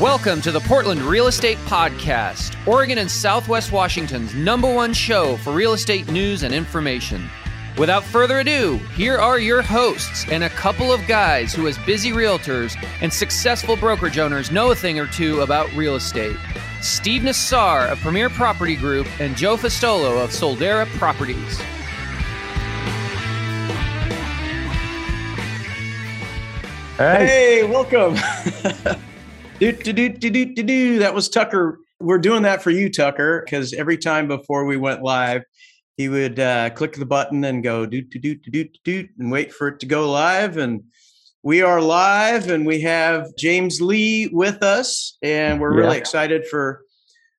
Welcome to the Portland Real Estate Podcast, Oregon and Southwest Washington's number one show for real estate news and information. Without further ado, here are your hosts and a couple of guys who, as busy realtors and successful brokerage owners, know a thing or two about real estate. Steve Nassar of Premier Property Group and Joe Fustolo of Soldera Properties. Hey, welcome. do, do, do, do, do, do. That was Tucker. We're doing that for you, Tucker, because every time before we went live, he would uh, click the button and go do, do, do, do, do, do, and wait for it to go live. And we are live, and we have James Lee with us, and we're really excited for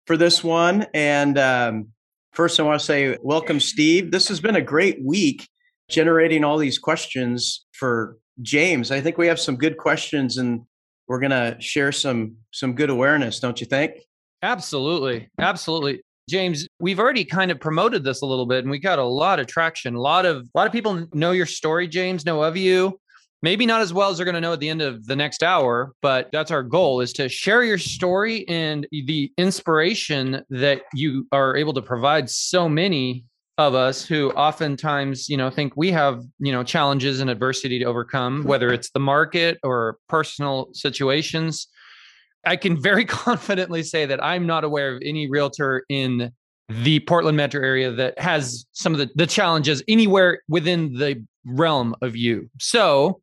for this one. And um, first, I want to say welcome, Steve. This has been a great week generating all these questions for James. I think we have some good questions, and we're gonna share some some good awareness, don't you think? Absolutely. Absolutely. James, we've already kind of promoted this a little bit and we got a lot of traction. A lot of a lot of people know your story, James, know of you. Maybe not as well as they're going to know at the end of the next hour, but that's our goal is to share your story and the inspiration that you are able to provide so many of us who oftentimes, you know, think we have, you know, challenges and adversity to overcome, whether it's the market or personal situations. I can very confidently say that I'm not aware of any realtor in the Portland metro area that has some of the, the challenges anywhere within the realm of you. So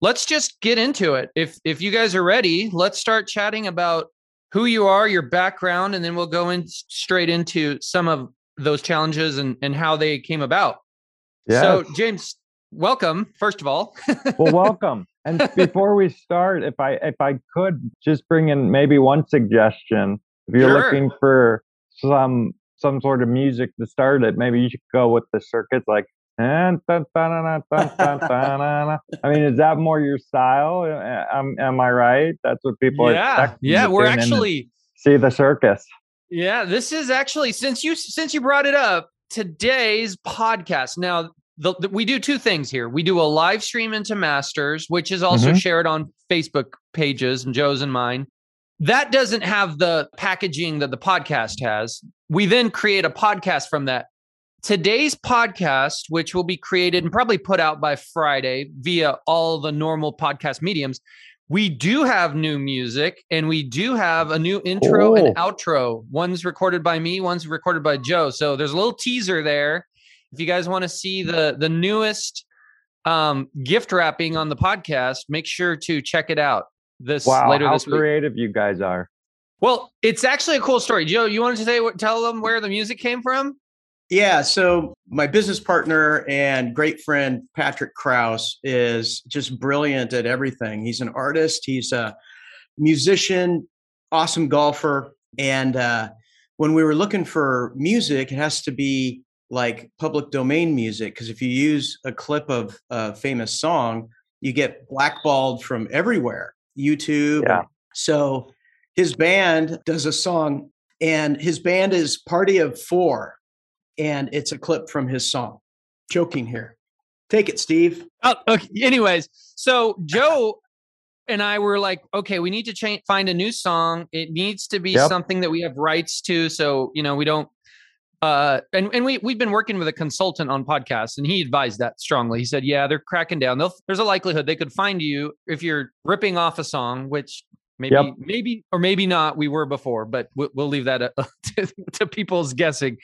let's just get into it. If if you guys are ready, let's start chatting about who you are, your background, and then we'll go in straight into some of those challenges and, and how they came about. Yeah. So, James, welcome, first of all. well, welcome. And before we start, if I if I could just bring in maybe one suggestion. If you're sure. looking for some some sort of music to start it, maybe you should go with the circuits like and I mean, is that more your style? Am, am I right? That's what people yeah, Yeah, we're actually see the circus. Yeah, this is actually since you since you brought it up, today's podcast. Now, the, the- we do two things here. We do a live stream into Masters, which is also Mhm. shared on Facebook pages and Joe's and mine. That doesn't have the packaging that the podcast has. We then create a podcast from that. Today's podcast, which will be created and probably put out by Friday via all the normal podcast mediums, we do have new music and we do have a new intro and Oh. outro. One's recorded by me, one's recorded by Joe. So there's a little teaser there. If you guys want to see the the newest um, gift wrapping on the podcast, make sure to check it out this Wow, later how this week. creative you guys are! Well, it's actually a cool story. Joe, you wanted to say tell them where the music came from? Yeah. So my business partner and great friend Patrick Kraus is just brilliant at everything. He's an artist. He's a musician, awesome golfer, and uh, when we were looking for music, it has to be like public domain music because if you use a clip of a famous song, you get blackballed from everywhere, YouTube. Yeah. So his band does a song, and his band is Party of Four, and it's a clip from his song. Joking here. Take it, Steve. Oh, okay. Anyways, so Joe and I were like, okay, we need to change, find a new song. It needs to be Yep. something that we have rights to, so you know we don't. Uh, and and we we've been working with a consultant on podcasts, and he advised that strongly. He said, yeah, they're cracking down. They'll, there's a likelihood they could find you if you're ripping off a song, which maybe Yep. maybe or maybe not. We were before, but we'll, we'll leave that uh, to, to people's guessing.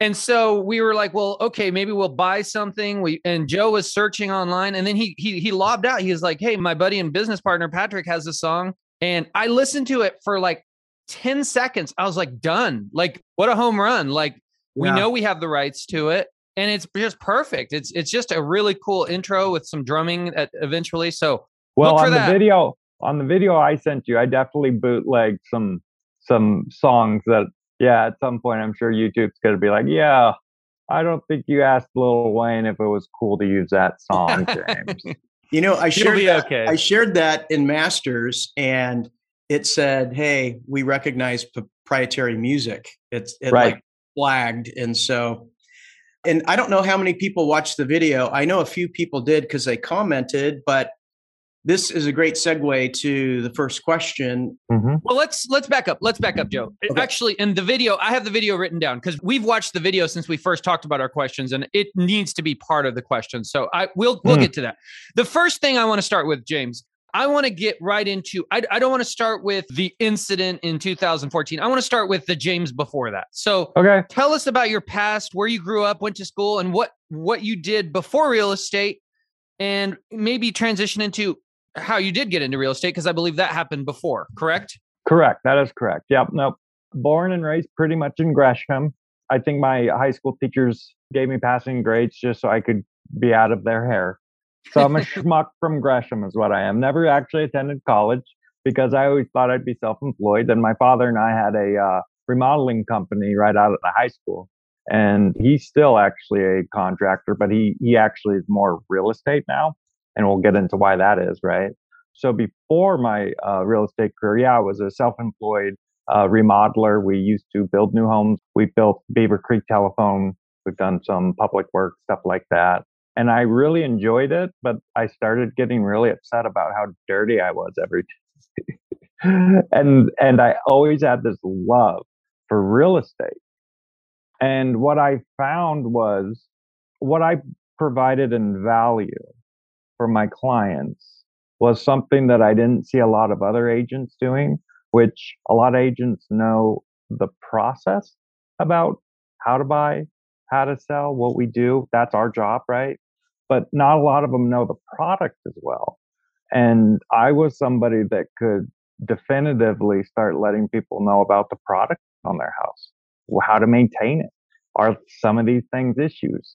And so we were like, well, okay, maybe we'll buy something. We and Joe was searching online, and then he he he lobbed out. He was like, hey, my buddy and business partner Patrick has a song, and I listened to it for like ten seconds. I was like, done. Like, what a home run! Like, we Yeah. know we have the rights to it. And it's just perfect. It's it's just a really cool intro with some drumming at eventually. So Well, on that. the video, on the video I sent you, I definitely bootlegged some some songs that, yeah, at some point I'm sure YouTube's gonna be like, yeah, I don't think you asked Lil Wayne if it was cool to use that song, James. You know, I shared be that, okay. I shared that in Masters, and it said, "Hey, we recognize proprietary music." It's it Right. like flagged, and so, and I don't know how many people watched the video. I know a few people did because they commented, but this is a great segue to the first question. Mhm. Well, let's let's back up. Let's back up, Joe. Okay. Actually, in the video, I have the video written down because we've watched the video since we first talked about our questions, and it needs to be part of the question. So I we'll we'll Hmm. get to that. The first thing I want to start with, James. I want to get right into. I, I don't want to start with the incident in 2014. I want to start with the James before that. So Okay. tell us about your past, where you grew up, went to school, and what what you did before real estate, and maybe transition into how you did get into real estate because I believe that happened before. Correct? Correct. That is correct. Yep. Nope. Born and raised pretty much in Gresham. I think my high school teachers gave me passing grades just so I could be out of their hair. So I'm a schmuck from Gresham, is what I am. Never actually attended college because I always thought I'd be self employed. And my father and I had a uh, remodeling company right out of the high school. And he's still actually a contractor, but he, he actually is more real estate now. And we'll get into why that is, right? So before my uh, real estate career, yeah, I was a self-employed uh, remodeler. We used to build new homes. We built Beaver Creek Telephone. We've done some public work stuff like that, and I really enjoyed it. But I started getting really upset about how dirty I was every day, and and I always had this love for real estate. And what I found was what I provided in value for my clients was something that I didn't see a lot of other agents doing, which a lot of agents know the process about how to buy, how to sell, what we do. That's our job, right? But not a lot of them know the product as well. And I was somebody that could definitively start letting people know about the product on their house, how to maintain it. Are some of these things issues?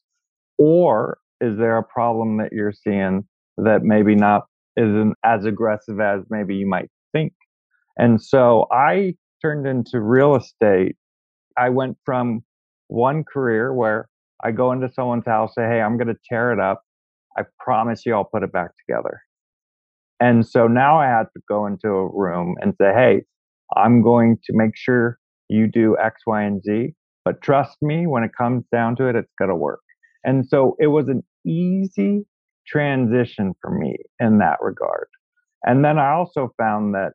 Or is there a problem that you're seeing that maybe not isn't as aggressive as maybe you might think. And so I turned into real estate. I went from one career where I go into someone's house, say, Hey, I'm going to tear it up. I promise you I'll put it back together. And so now I had to go into a room and say, Hey, I'm going to make sure you do X, Y, and Z. But trust me, when it comes down to it, it's going to work. And so it was an easy transition for me in that regard. And then I also found that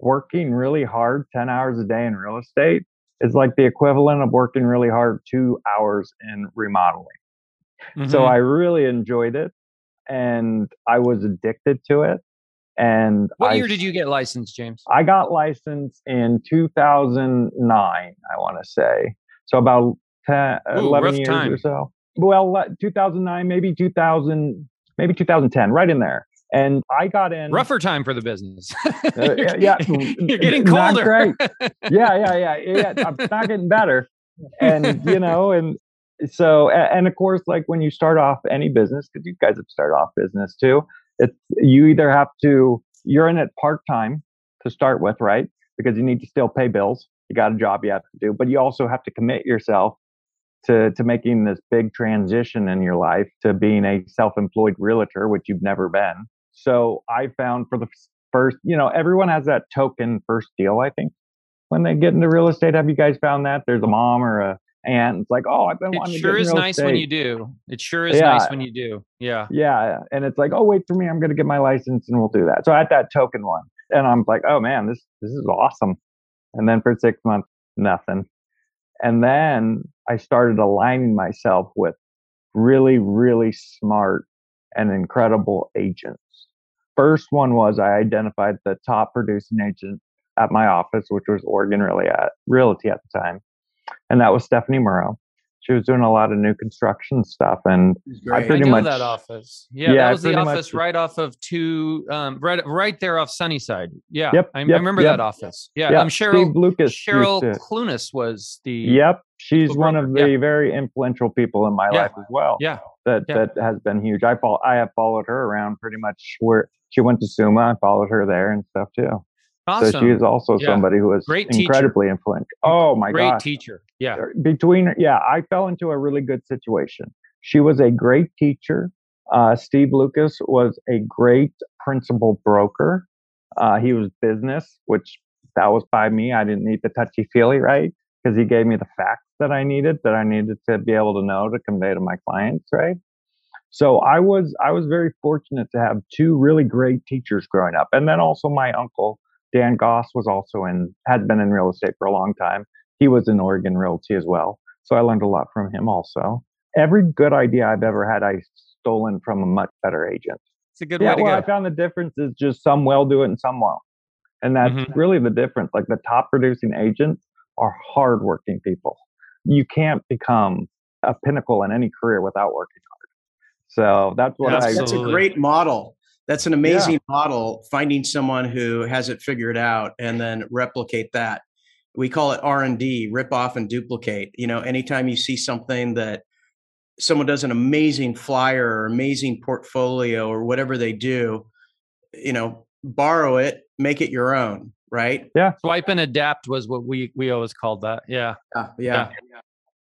working really hard 10 hours a day in real estate is like the equivalent of working really hard two hours in remodeling. So Mhm. I really enjoyed it and I was addicted to it. And what I year did you get licensed, James? I got licensed in 2009, I want to say. So about 10, Ooh, 11 years time. or so. Well, 2009, maybe 2000, maybe 2010, right in there. And I got in. Rougher time for the business. Uh, yeah, you're getting colder. great. Yeah, yeah, yeah, yeah. I'm not getting better. And, you know, and so, and of course, like when you start off any business, because you guys have started off business too, it's you either have to, you're in it part time to start with, right? Because you need to still pay bills. You got a job you have to do, but you also have to commit yourself to to making this big transition in your life to being a self-employed realtor, which you've never been. So I found for the first, you know, everyone has that token first deal. I think when they get into real estate, have you guys found that there's a mom or a aunt? It's like, oh, I've been wanting it sure is nice when you do. It sure is Yeah. nice when you do. Yeah. Yeah, and it's like, oh, wait for me, I'm going to get my license, and we'll do that. So I had that token one, and I'm like, oh man, this this is awesome. And then for six months, nothing. And then I started aligning myself with really, really smart and incredible agents. First one was I identified the top producing agent at my office, which was Oregon Realty at, Realty at the time, and that was Stephanie Murrow. She was doing a lot of new construction stuff, and I pretty I much- that office. Yeah, Yeah, that was the pretty much- office right off of two, um, right, right there off Sunnyside. Yeah, Yep, I, I remember yep. that office. Yeah, yeah, um, Cheryl Steve Lucas. Cheryl used Clunas was the. Yep, she's one of the very influential people in my Yeah. life as well. Yeah. that yeah. that has been huge. I follow, I have followed her around pretty much where she went to Suma. I followed her there and stuff too. Awesome. So she is also Yeah. somebody who is Great teacher. incredibly influential. Oh my god. Great gosh! teacher. Yeah. Between yeah, I fell into a really good situation. She was a great teacher. Uh, Steve Lucas was a great principal broker. Uh, he was business, which that was by me. I didn't need the touchy feely, right? Because he gave me the facts that I needed, that I needed to be able to know to convey to my clients, right? So I was I was very fortunate to have two really great teachers growing up, and then also my uncle Dan Goss was also in had been in real estate for a long time. He was in Oregon Realty as well, so I learned a lot from him also. Every good idea I've ever had, I stolen from a much better agent. It's a good yeah, way to well, go. I found the difference is just some will do it and some won't, and that's Mhm. really the difference. Like the top producing agents are hardworking people. You can't become a pinnacle in any career without working hard. So that's what That's, I. that's a great model. That's an amazing model. Finding someone who has it figured out and then replicate that. We call it R and D, rip off and duplicate. You know, anytime you see something that someone does an amazing flyer or amazing portfolio or whatever they do, you know, borrow it, make it your own. Right? Yeah. Swipe and adapt was what we we always called that. Yeah. Yeah. Yeah. yeah,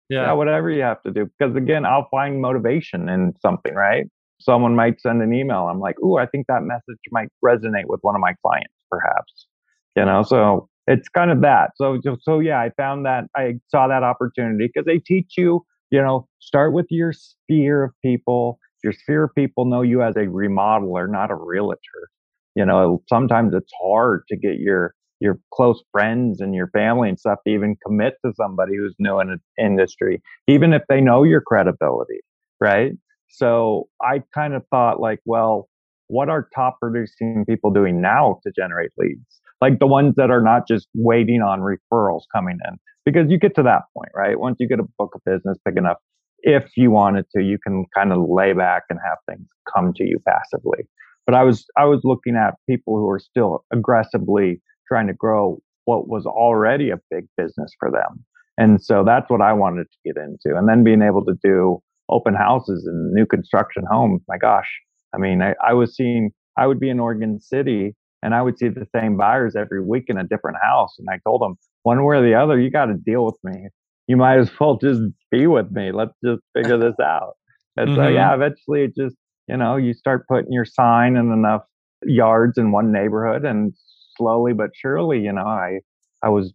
Yeah. whatever you have to do. Because again, I'll find motivation in something, right? Someone might send an email. I'm like, ooh, I think that message might resonate with one of my clients, perhaps. You know, so it's kind of that. So, so, so yeah, I found that I saw that opportunity because they teach you, you know, start with your sphere of people. Your sphere of people know you as a remodeler, not a realtor. You know, sometimes it's hard to get your your close friends and your family and stuff to even commit to somebody who's new in an industry, even if they know your credibility, right? So I kind of thought like, well, what are top producing people doing now to generate leads? Like the ones that are not just waiting on referrals coming in, because you get to that point, right? Once you get a book of business big enough, if you wanted to, you can kind of lay back and have things come to you passively. But I was I was looking at people who are still aggressively trying to grow what was already a big business for them. And so that's what I wanted to get into. And then being able to do open houses and new construction homes. My gosh. I mean, I, I was seeing, I would be in Oregon City and I would see the same buyers every week in a different house. And I told them, one way or the other, you got to deal with me. You might as well just be with me. Let's just figure this out. And so, Mhm. yeah, eventually it just, you know, you start putting your sign in enough yards in one neighborhood and slowly but surely, you know, I, I was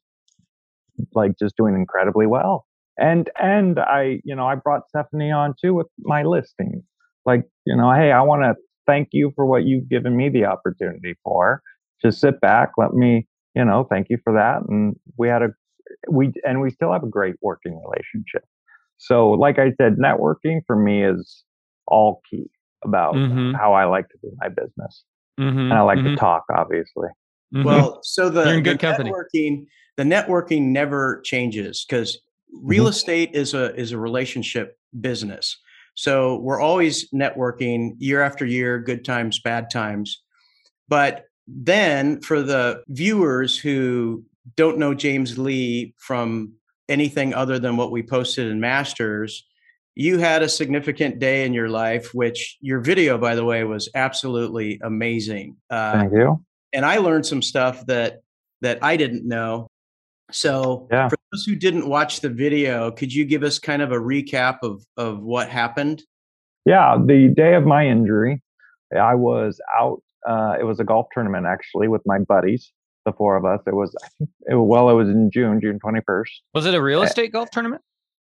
like just doing incredibly well. And, and I, you know, I brought Stephanie on too with my listing. Like, you know, hey, I want to thank you for what you've given me the opportunity for. Just sit back, let me, you know, thank you for that. And we had a, we, and we still have a great working relationship. So, like I said, networking for me is all key about Mhm. how I like to do my business. Mhm, And I like mhm, to talk, obviously. mhm. Well, so the, You're in the company. networking, the networking never changes because real Mhm. estate is a is a relationship business. So we're always networking year after year, good times, bad times. But then for the viewers who don't know James Lee from anything other than what we posted in Masters, you had a significant day in your life, which your video, by the way, was absolutely amazing. Uh, Thank you. and I learned some stuff that that I didn't know. So Yeah. for those who didn't watch the video, could you give us kind of a recap of of what happened? Yeah, the day of my injury, I was out. Uh, it was a golf tournament actually with my buddies, the four of us. It was, I think, it, well, it was in June, June 21st. Was it a real Uh, estate golf tournament?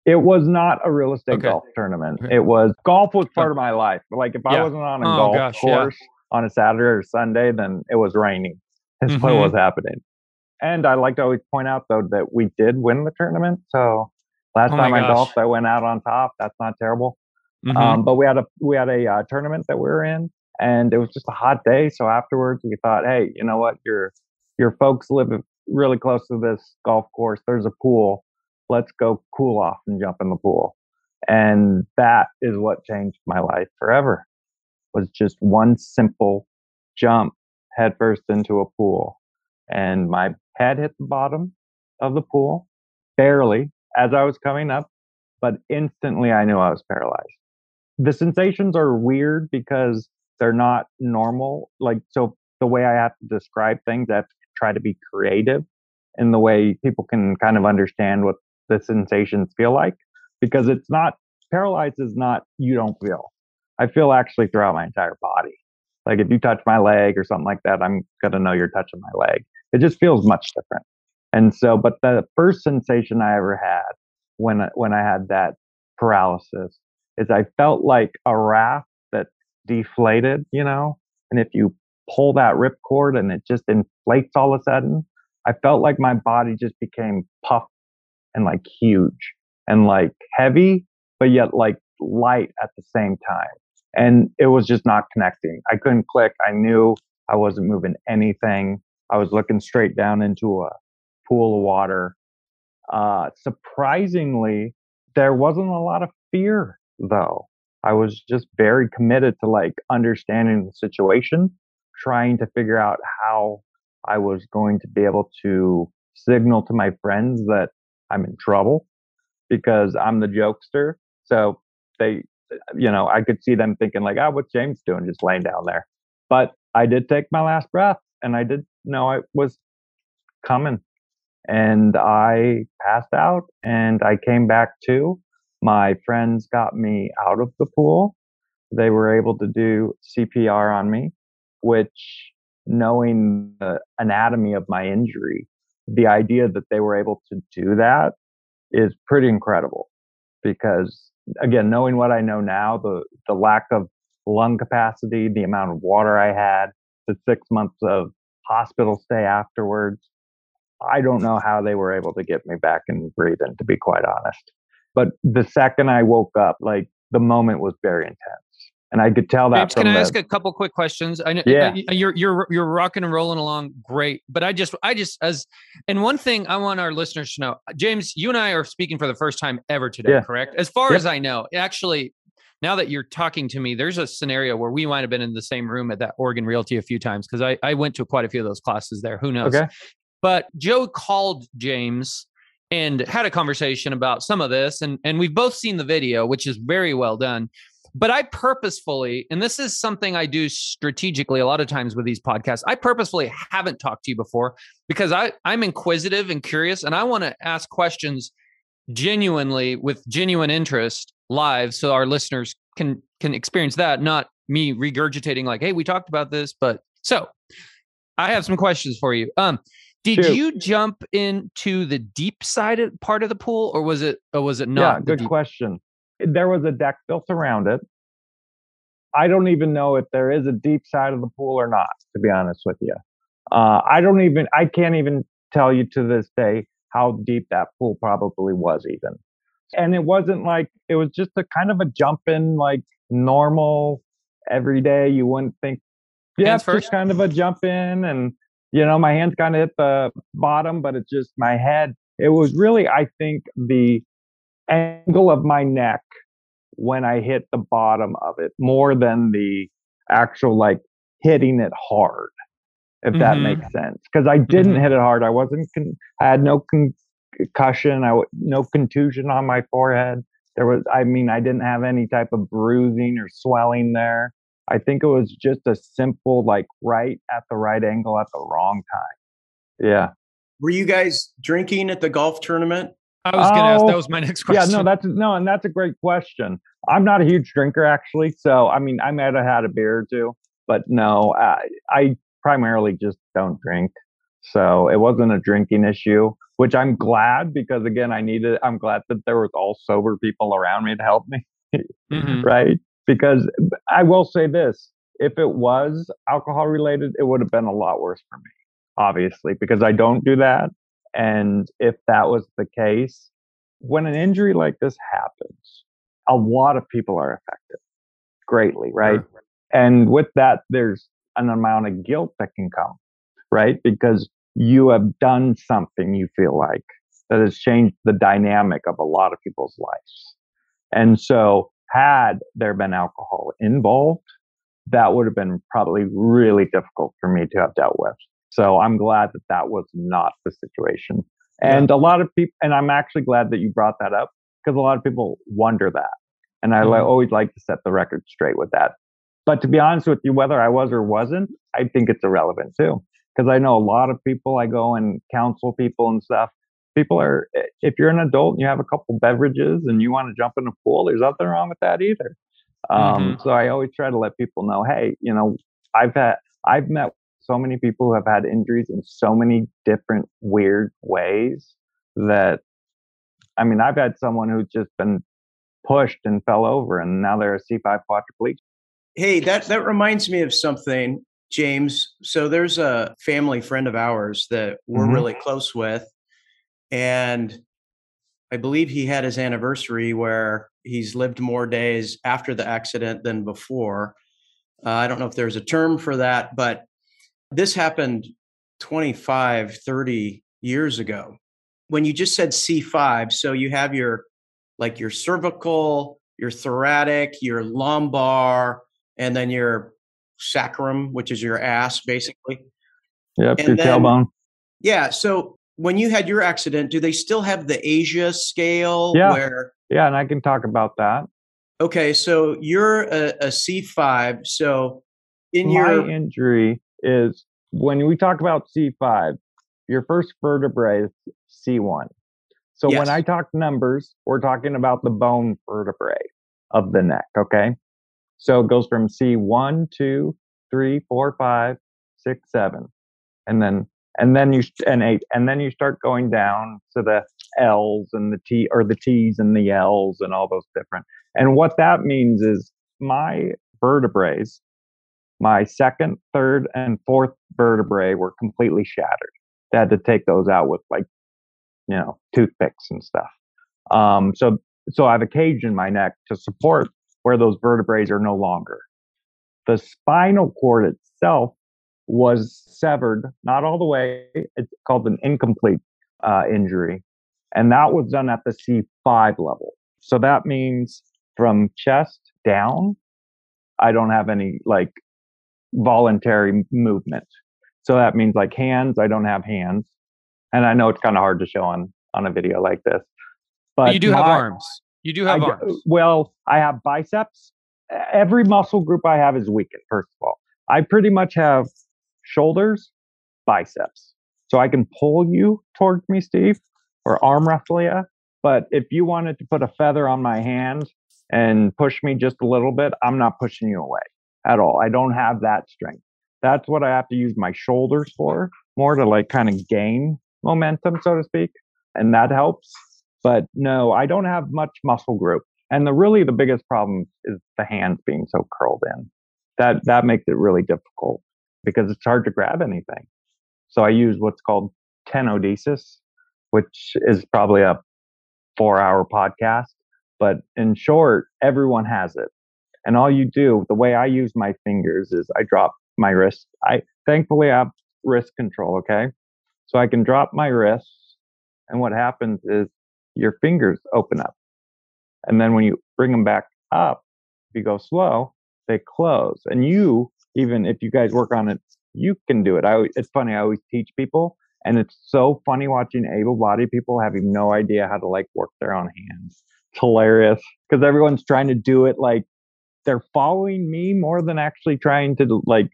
It was not a real estate Okay. golf tournament. Okay. It was golf was part of my life. Like if I wasn't on a Oh, golf gosh, yeah. course on a Saturday or Sunday, then it was raining. That's what Mhm. was happening. And I like to always point out though that we did win the tournament. So last Oh time I golfed, I went out on top. That's not terrible. Mhm. Um, but we had a we had a uh, tournament that we were in, and it was just a hot day. So afterwards, we thought, hey, you know what? Your your folks live really close to this golf course. There's a pool. Let's go cool off and jump in the pool. And that is what changed my life forever. Was just one simple jump headfirst into a pool, and my head hit the bottom of the pool barely as I was coming up, but instantly I knew I was paralyzed the sensations are weird because they're not normal. Like, so the way I have to describe things, I have to try to be creative in the way people can kind of understand what the sensations feel like because it's not paralyzed is not you don't feel. I feel actually throughout my entire body. Like if you touch my leg or something like that, I'm gonna know you're touching my leg. It just feels much different. And so, but the first sensation I ever had when when I had that paralysis is I felt like a raft that deflated, you know? And if you pull that ripcord and it just inflates all of a sudden, I felt like my body just became puffed and like huge and like heavy, but yet like light at the same time. And it was just not connecting. I couldn't click. I knew I wasn't moving anything. I was looking straight down into a pool of water. Uh, surprisingly, there wasn't a lot of fear though. I was just very committed to like understanding the situation, trying to figure out how I was going to be able to signal to my friends that I'm in trouble because I'm the jokester. So they, you know, I could see them thinking like, "Ah, oh, what's James doing, just laying down there?" But I did take my last breath, and I did know I was coming, and I passed out, and I came back to. My friends got me out of the pool. They were able to do CPR on me, which, knowing the anatomy of my injury, the idea that they were able to do that is pretty incredible because again knowing what i know now the the lack of lung capacity the amount of water i had the 6 months of hospital stay afterwards i don't know how they were able to get me back and breathing to be quite honest. But the second i woke up like the moment was very intense and I could tell that. James, can I the, ask a couple quick questions? I know yeah. Uh, you're you're you're rocking and rolling along great, but I just I just as and one thing I want our listeners to know, James, you and I are speaking for the first time ever today, yeah. correct? As far as I know, actually, now that you're talking to me, there's a scenario where we might have been in the same room at that Oregon Realty a few times because I I went to quite a few of those classes there. Who knows? Okay. But Joe called James and had a conversation about some of this, and and we've both seen the video, which is very well done but I purposefully, and this is something I do strategically a lot of times with these podcasts, I purposefully haven't talked to you before because I, I'm inquisitive and curious and I want to ask questions genuinely with genuine interest live so our listeners can can experience that, not me regurgitating like, hey, we talked about this. But so I have some questions for you. Um, did Shoot. you jump into the deep side part of the pool or was it or was it not? Yeah, good question there was a deck built around it. I don't even know if there is a deep side of the pool or not, to be honest with you. Uh, I don't even, I can't even tell you to this day how deep that pool probably was, even. And it wasn't like, it was just a kind of a jump in, like normal, every day. You wouldn't think, yeah, it's just kind of a jump in. And, you know, my hands kind of hit the bottom, but it's just my head. It was really, I think, the angle of my neck when I hit the bottom of it more than the actual like hitting it hard, if mm-hmm. that makes sense. Because I didn't mm-hmm. hit it hard. I wasn't, con- I had no concussion, I w- no contusion on my forehead. There was, I mean, I didn't have any type of bruising or swelling there. I think it was just a simple, like, right at the right angle at the wrong time. Yeah. Were you guys drinking at the golf tournament? I was going to ask. That oh, was my next question. Yeah, no, that's no, and that's a great question. I'm not a huge drinker, actually. So, I mean, I might have had a beer or two, but no, I, I primarily just don't drink. So it wasn't a drinking issue, which I'm glad because again, I needed. I'm glad that there was all sober people around me to help me, mm-hmm. right? Because I will say this: if it was alcohol related, it would have been a lot worse for me, obviously, because I don't do that. And if that was the case, when an injury like this happens, a lot of people are affected greatly, right? Sure. And with that, there's an amount of guilt that can come, right? Because you have done something you feel like that has changed the dynamic of a lot of people's lives. And so, had there been alcohol involved, that would have been probably really difficult for me to have dealt with. So I'm glad that that was not the situation. And yeah. a lot of people, and I'm actually glad that you brought that up because a lot of people wonder that. And I mm-hmm. always like to set the record straight with that. But to be honest with you, whether I was or wasn't, I think it's irrelevant too. Because I know a lot of people, I go and counsel people and stuff. People are, if you're an adult and you have a couple beverages and you want to jump in a pool, there's nothing wrong with that either. Um, mm-hmm. So I always try to let people know, hey, you know, I've had, I've met so many people who have had injuries in so many different weird ways that I mean, I've had someone who's just been pushed and fell over and now they're a C5 quadriplegic. Hey, that that reminds me of something, James. So there's a family friend of ours that we're Mhm. really close with, and I believe he had his anniversary where he's lived more days after the accident than before. Uh, I don't know if there's a term for that, but this happened 25, 30 years ago. When you just said C5, so you have your like your cervical, your thoracic, your lumbar, and then your sacrum, which is your ass, basically. Yep, And your then- tailbone. Yeah. So when you had your accident, do they still have the ASIA scale Yeah. where Yeah, and I can talk about that. okay, so you're a a C5, so in My your injury is when we talk about C5, your first vertebrae is C1. So Yes. when I talk numbers, we're talking about the bone vertebrae of the neck, okay? So it goes from C1, 2, 3, 4, 5, 6, 7. And then and then you and 8 and then you start going down to the L's and the T or the T's and the L's and all those different. And what that means is my vertebrae my second, third, and fourth vertebrae were completely shattered. They had to take those out with like, you know, toothpicks and stuff. Um, so, so I have a cage in my neck to support where those vertebrae are no longer. The spinal cord itself was severed, not all the way. It's called an incomplete uh, injury, and that was done at the C5 level. So that means from chest down, I don't have any like voluntary movement. So that means like hands, I don't have hands. And I know it's kind of hard to show on on a video like this. But, But you do have arms. You do have I arms. Well, I have biceps. Every muscle group I have is weakened, first of all. I pretty much have shoulders, biceps. So I can pull you towards me, Steve, or arm wrestle you. But if you wanted to put a feather on my hand and push me just a little bit, I'm not pushing you away at all. I don't have that strength. That's what I have to use my shoulders for, more to like kind of gain momentum, so to speak. And that helps. But no, I don't have much muscle group. And the really the biggest problem is the hands being so curled in. That that makes it really difficult because it's hard to grab anything. So I use what's called tenodesis, which is probably a four hour podcast. But in short, everyone has it. And all you do, the way I use my fingers is I drop my wrist. I thankfully I have wrist control, okay? So I can drop my wrists, and what happens is your fingers open up. And then when you bring them back up, if you go slow, they close. And you, even if you guys work on it, you can do it. I, it's funny. I always teach people, and it's so funny watching able-bodied people having no idea how to like work their own hands. It's hilarious because everyone's trying to do it like they're following me more than actually trying to like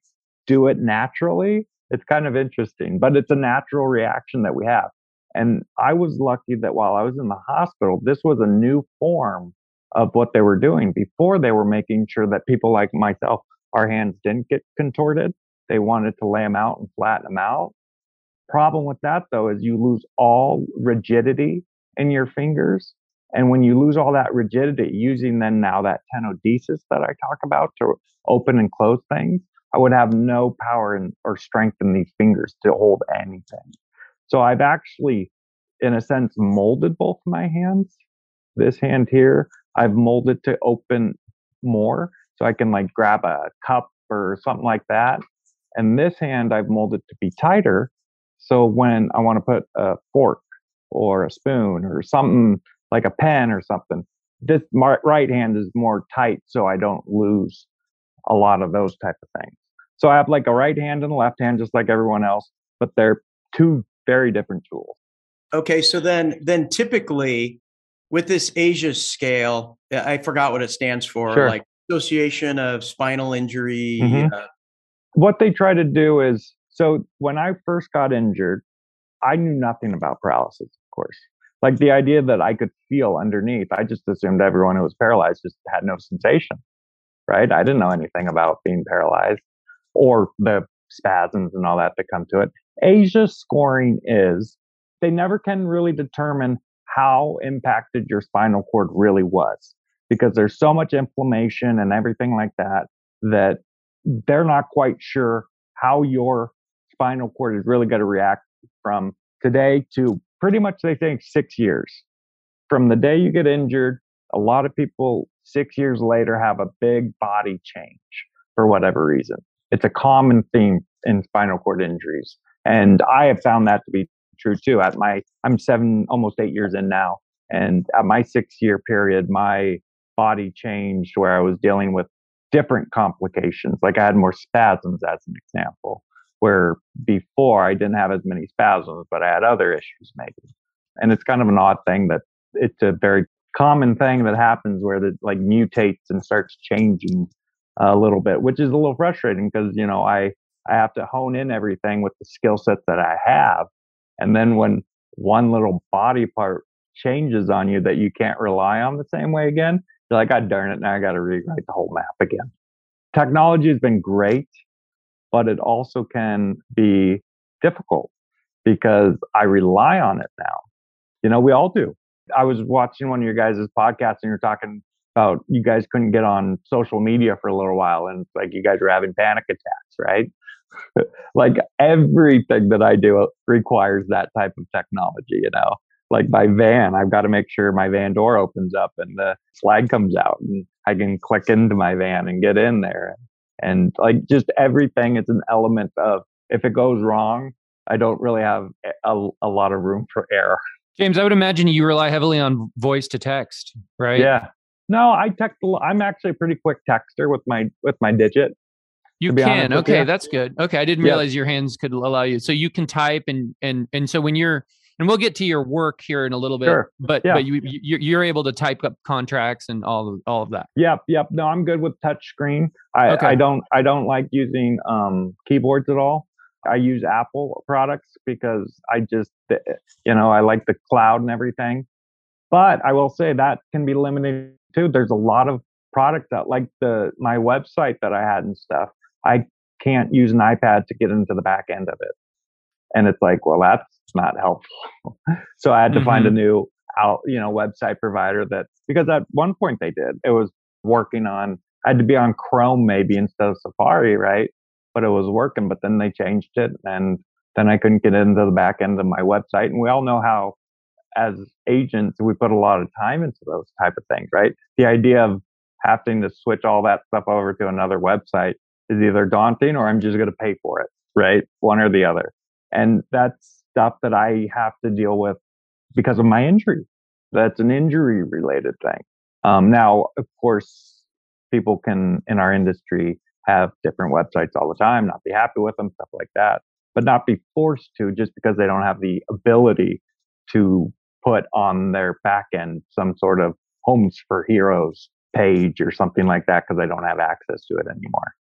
do it naturally. It's kind of interesting, but it's a natural reaction that we have. And I was lucky that while I was in the hospital, this was a new form of what they were doing. Before they were making sure that people like myself, our hands didn't get contorted. They wanted to lay them out and flatten them out. Problem with that though is you lose all rigidity in your fingers. And when you lose all that rigidity, using then now that tenodesis that I talk about to open and close things, I would have no power in, or strength in these fingers to hold anything. So I've actually, in a sense, molded both my hands. This hand here, I've molded to open more so I can like grab a cup or something like that. And this hand I've molded to be tighter. So when I want to put a fork or a spoon or something like a pen or something, this my right hand is more tight so I don't lose a lot of those type of things. So I have like a right hand and a left hand just like everyone else, but they're two very different tools. Okay, so then then typically with this ASIA scale, uh, I forgot what it stands for, Sure. like Association of Spinal Injury. Mhm. Uh, what they try to do is so when I first got injured, I knew nothing about paralysis, of course. Like the idea that I could feel underneath, I just assumed everyone who was paralyzed just had no sensation, right? I didn't know anything about being paralyzed or the spasms and all that that come to it. ASIA scoring is they never can really determine how impacted your spinal cord really was because there's so much inflammation and everything like that that they're not quite sure how your spinal cord is really going to react from today to pretty much they think six years. From the day you get injured, a lot of people six years later have a big body change for whatever reason. It's a common theme in spinal cord injuries. And I have found that to be true too. At my, I'm seven, almost eight years in now. And at my six year period, my body changed where I was dealing with different complications. Like I had more spasms, as an example, where before I didn't have as many spasms, but I had other issues maybe. And it's kind of an odd thing that it's a very common thing that happens where it like mutates and starts changing a little bit, which is a little frustrating because, you know, I, I have to hone in everything with the skill sets that I have. And then when one little body part changes on you that you can't rely on the same way again, you're like, God darn it, now I got to rewrite the whole map again. Technology has been great, but it also can be difficult because I rely on it now. You know, we all do. I was watching one of your guys' podcasts and you're talking about you guys couldn't get on social media for a little while and like you guys were having panic attacks, right? like everything that I do uh, requires that type of technology, you know. Like my van, I've got to make sure my van door opens up and the slide comes out and I can click into my van and get in there. And like just everything is an element of if it goes wrong, I don't really have a, a lot of room for error. James, I would imagine you rely heavily on voice to text, right? Yeah. No, I text. I'm actually a pretty quick texter with my with my digit. You can. Okay, that's good. Okay, I didn't realize your hands could allow you. So you can type and and and so when you're and we'll get to your work here in a little bit. Sure. But yeah. but you, you you're able to type up contracts and all of all of that. Yep, yep. No, I'm good with touch screen. I okay. I don't I don't like using um keyboards at all. I use Apple products because I just you know I like the cloud and everything. But I will say that can be limited too. There's a lot of products that like the my website that I had and stuff. I can't use an iPad to get into the back end of it. And it's like, well, that's not helpful. so I had to mm-hmm. find a mm-hmm. new out, you know, website provider that because at one point they did. It was working on I had to be on Chrome maybe instead of Safari, right? But it was working, but then they changed it and then I couldn't get into the back end of my website. And we all know how as agents we put a lot of time into those type of things, right? The idea of having to switch all that stuff over to another website is either daunting or I'm just going to pay for it, right? One or the other. And that's stuff that I have to deal with because of my injury. That's an injury related thing. Um, now, of course, people can in our industry have different websites all the time, not be happy with them, stuff like that, but not be forced to just because they don't have the ability to put on their back end some sort of homes for heroes page or something like that because they don't have access to it anymore.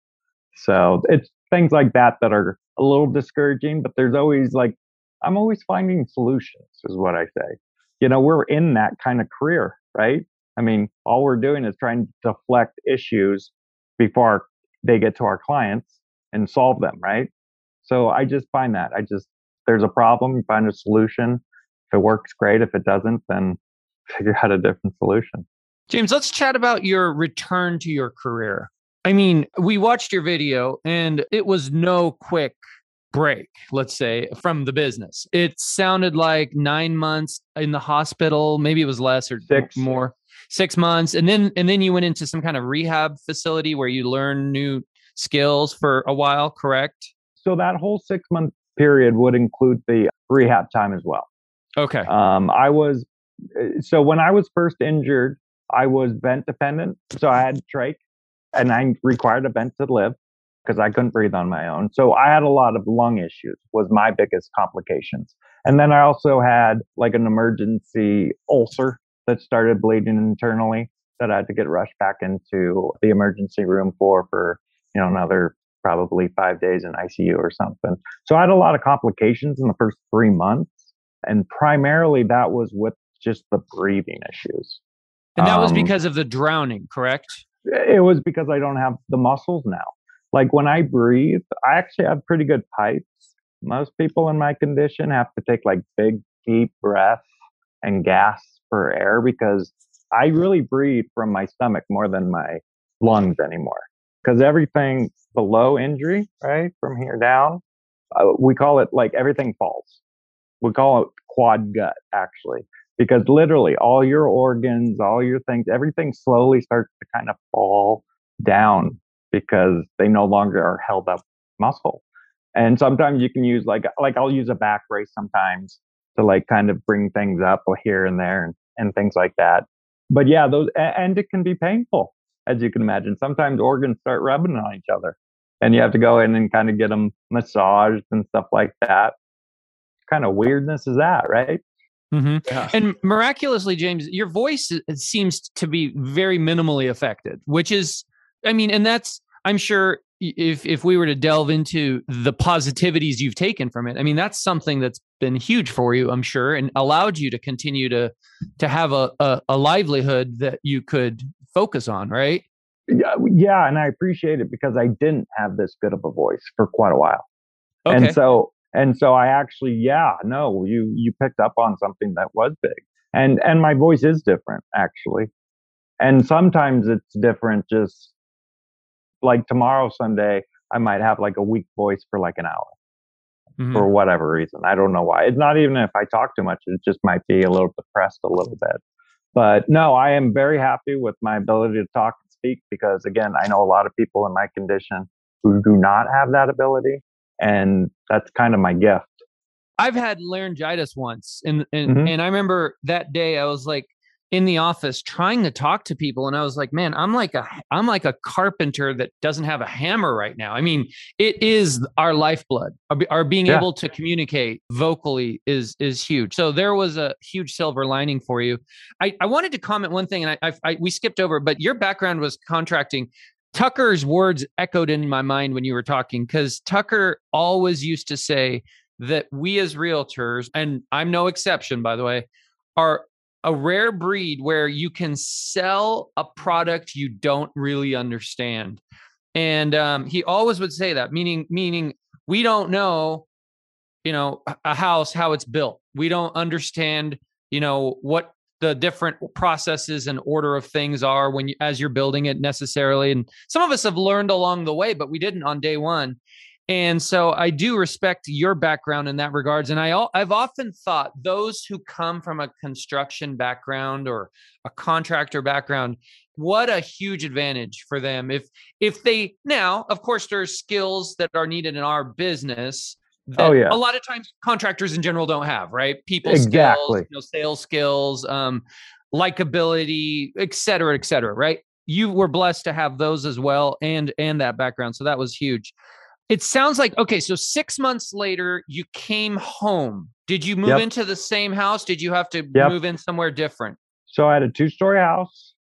So it's things like that that are a little discouraging, but there's always like, I'm always finding solutions, is what I say. You know, we're in that kind of career, right? I mean, all we're doing is trying to deflect issues before they get to our clients and solve them, right? So I just find that I just, there's a problem, find a solution. If it works, great. If it doesn't, then figure out a different solution. James, let's chat about your return to your career. I mean, we watched your video and it was no quick break, let's say, from the business. It sounded like nine months in the hospital, maybe it was less or six more, six months. And then and then you went into some kind of rehab facility where you learn new skills for a while, correct? So that whole six month period would include the rehab time as well. Okay. Um, I was so when I was first injured, I was vent dependent. So I had trach and I required a vent to live because I couldn't breathe on my own. So I had a lot of lung issues was my biggest complications. And then I also had like an emergency ulcer that started bleeding internally that I had to get rushed back into the emergency room for for you know another probably 5 days in ICU or something. So I had a lot of complications in the first 3 months and primarily that was with just the breathing issues. And that um, was because of the drowning, correct? It was because I don't have the muscles now. Like when I breathe, I actually have pretty good pipes. Most people in my condition have to take like big, deep breaths and gasp for air because I really breathe from my stomach more than my lungs anymore. because everything below injury, right, from here down, uh, we call it like everything falls. We call it quad gut, actually, because literally all your organs, all your things, everything slowly starts to kind of fall down because they no longer are held up muscle. And sometimes you can use like like I'll use a back brace sometimes to like kind of bring things up here and there and, and things like that. But yeah, those and it can be painful, as you can imagine. Sometimes organs start rubbing on each other and you have to go in and kind of get them massaged and stuff like that. kind of weirdness is that, right? Mm-hmm. Yeah. And miraculously, James, your voice seems to be very minimally affected, which is, I mean, and that's, I'm sure if if we were to delve into the positivities you've taken from it, I mean, that's something that's been huge for you, I'm sure, and allowed you to continue to to have a, a, a livelihood that you could focus on, right? Yeah, yeah, and I appreciate it because I didn't have this good of a voice for quite a while. Okay. And so and so I actually, yeah, no, you you picked up on something that was big. And and my voice is different actually. And sometimes it's different just like tomorrow Sunday, I might have like a weak voice for like an hour. Mm-hmm. For whatever reason. I don't know why. It's not even if I talk too much, it just might be a little depressed a little bit. But no, I am very happy with my ability to talk and speak because again, I know a lot of people in my condition who do not have that ability and that's kind of my gift. I've had laryngitis once, and and, mm-hmm. and I remember that day I was like in the office trying to talk to people, and I was like, man, I'm like a I'm like a carpenter that doesn't have a hammer right now. I mean, it is our lifeblood. Our, our being yeah. able to communicate vocally is is huge. So there was a huge silver lining for you. I I wanted to comment one thing, and I, I, I we skipped over, but your background was contracting. Tucker's words echoed in my mind when you were talking because Tucker always used to say that we as realtors, and I'm no exception, by the way, are a rare breed where you can sell a product you don't really understand. And um, he always would say that, meaning, meaning we don't know, you know, a house how it's built. We don't understand, you know, what the different processes and order of things are when you, as you're building it necessarily. And some of us have learned along the way but we didn't on day one. And so i do respect your background in that regards. And i i've often thought those who come from a construction background or a contractor background what a huge advantage for them. If if they now of course there's skills that are needed in our business oh yeah a lot of times contractors in general don't have right? People exactly. skills you know, sales skills um likability et cetera et cetera right? You were blessed to have those as well and and that background so that was huge. It sounds like okay so six months later you came home. Did you move yep. into the same house? Did you have to yep. move in somewhere different? So i had a two story house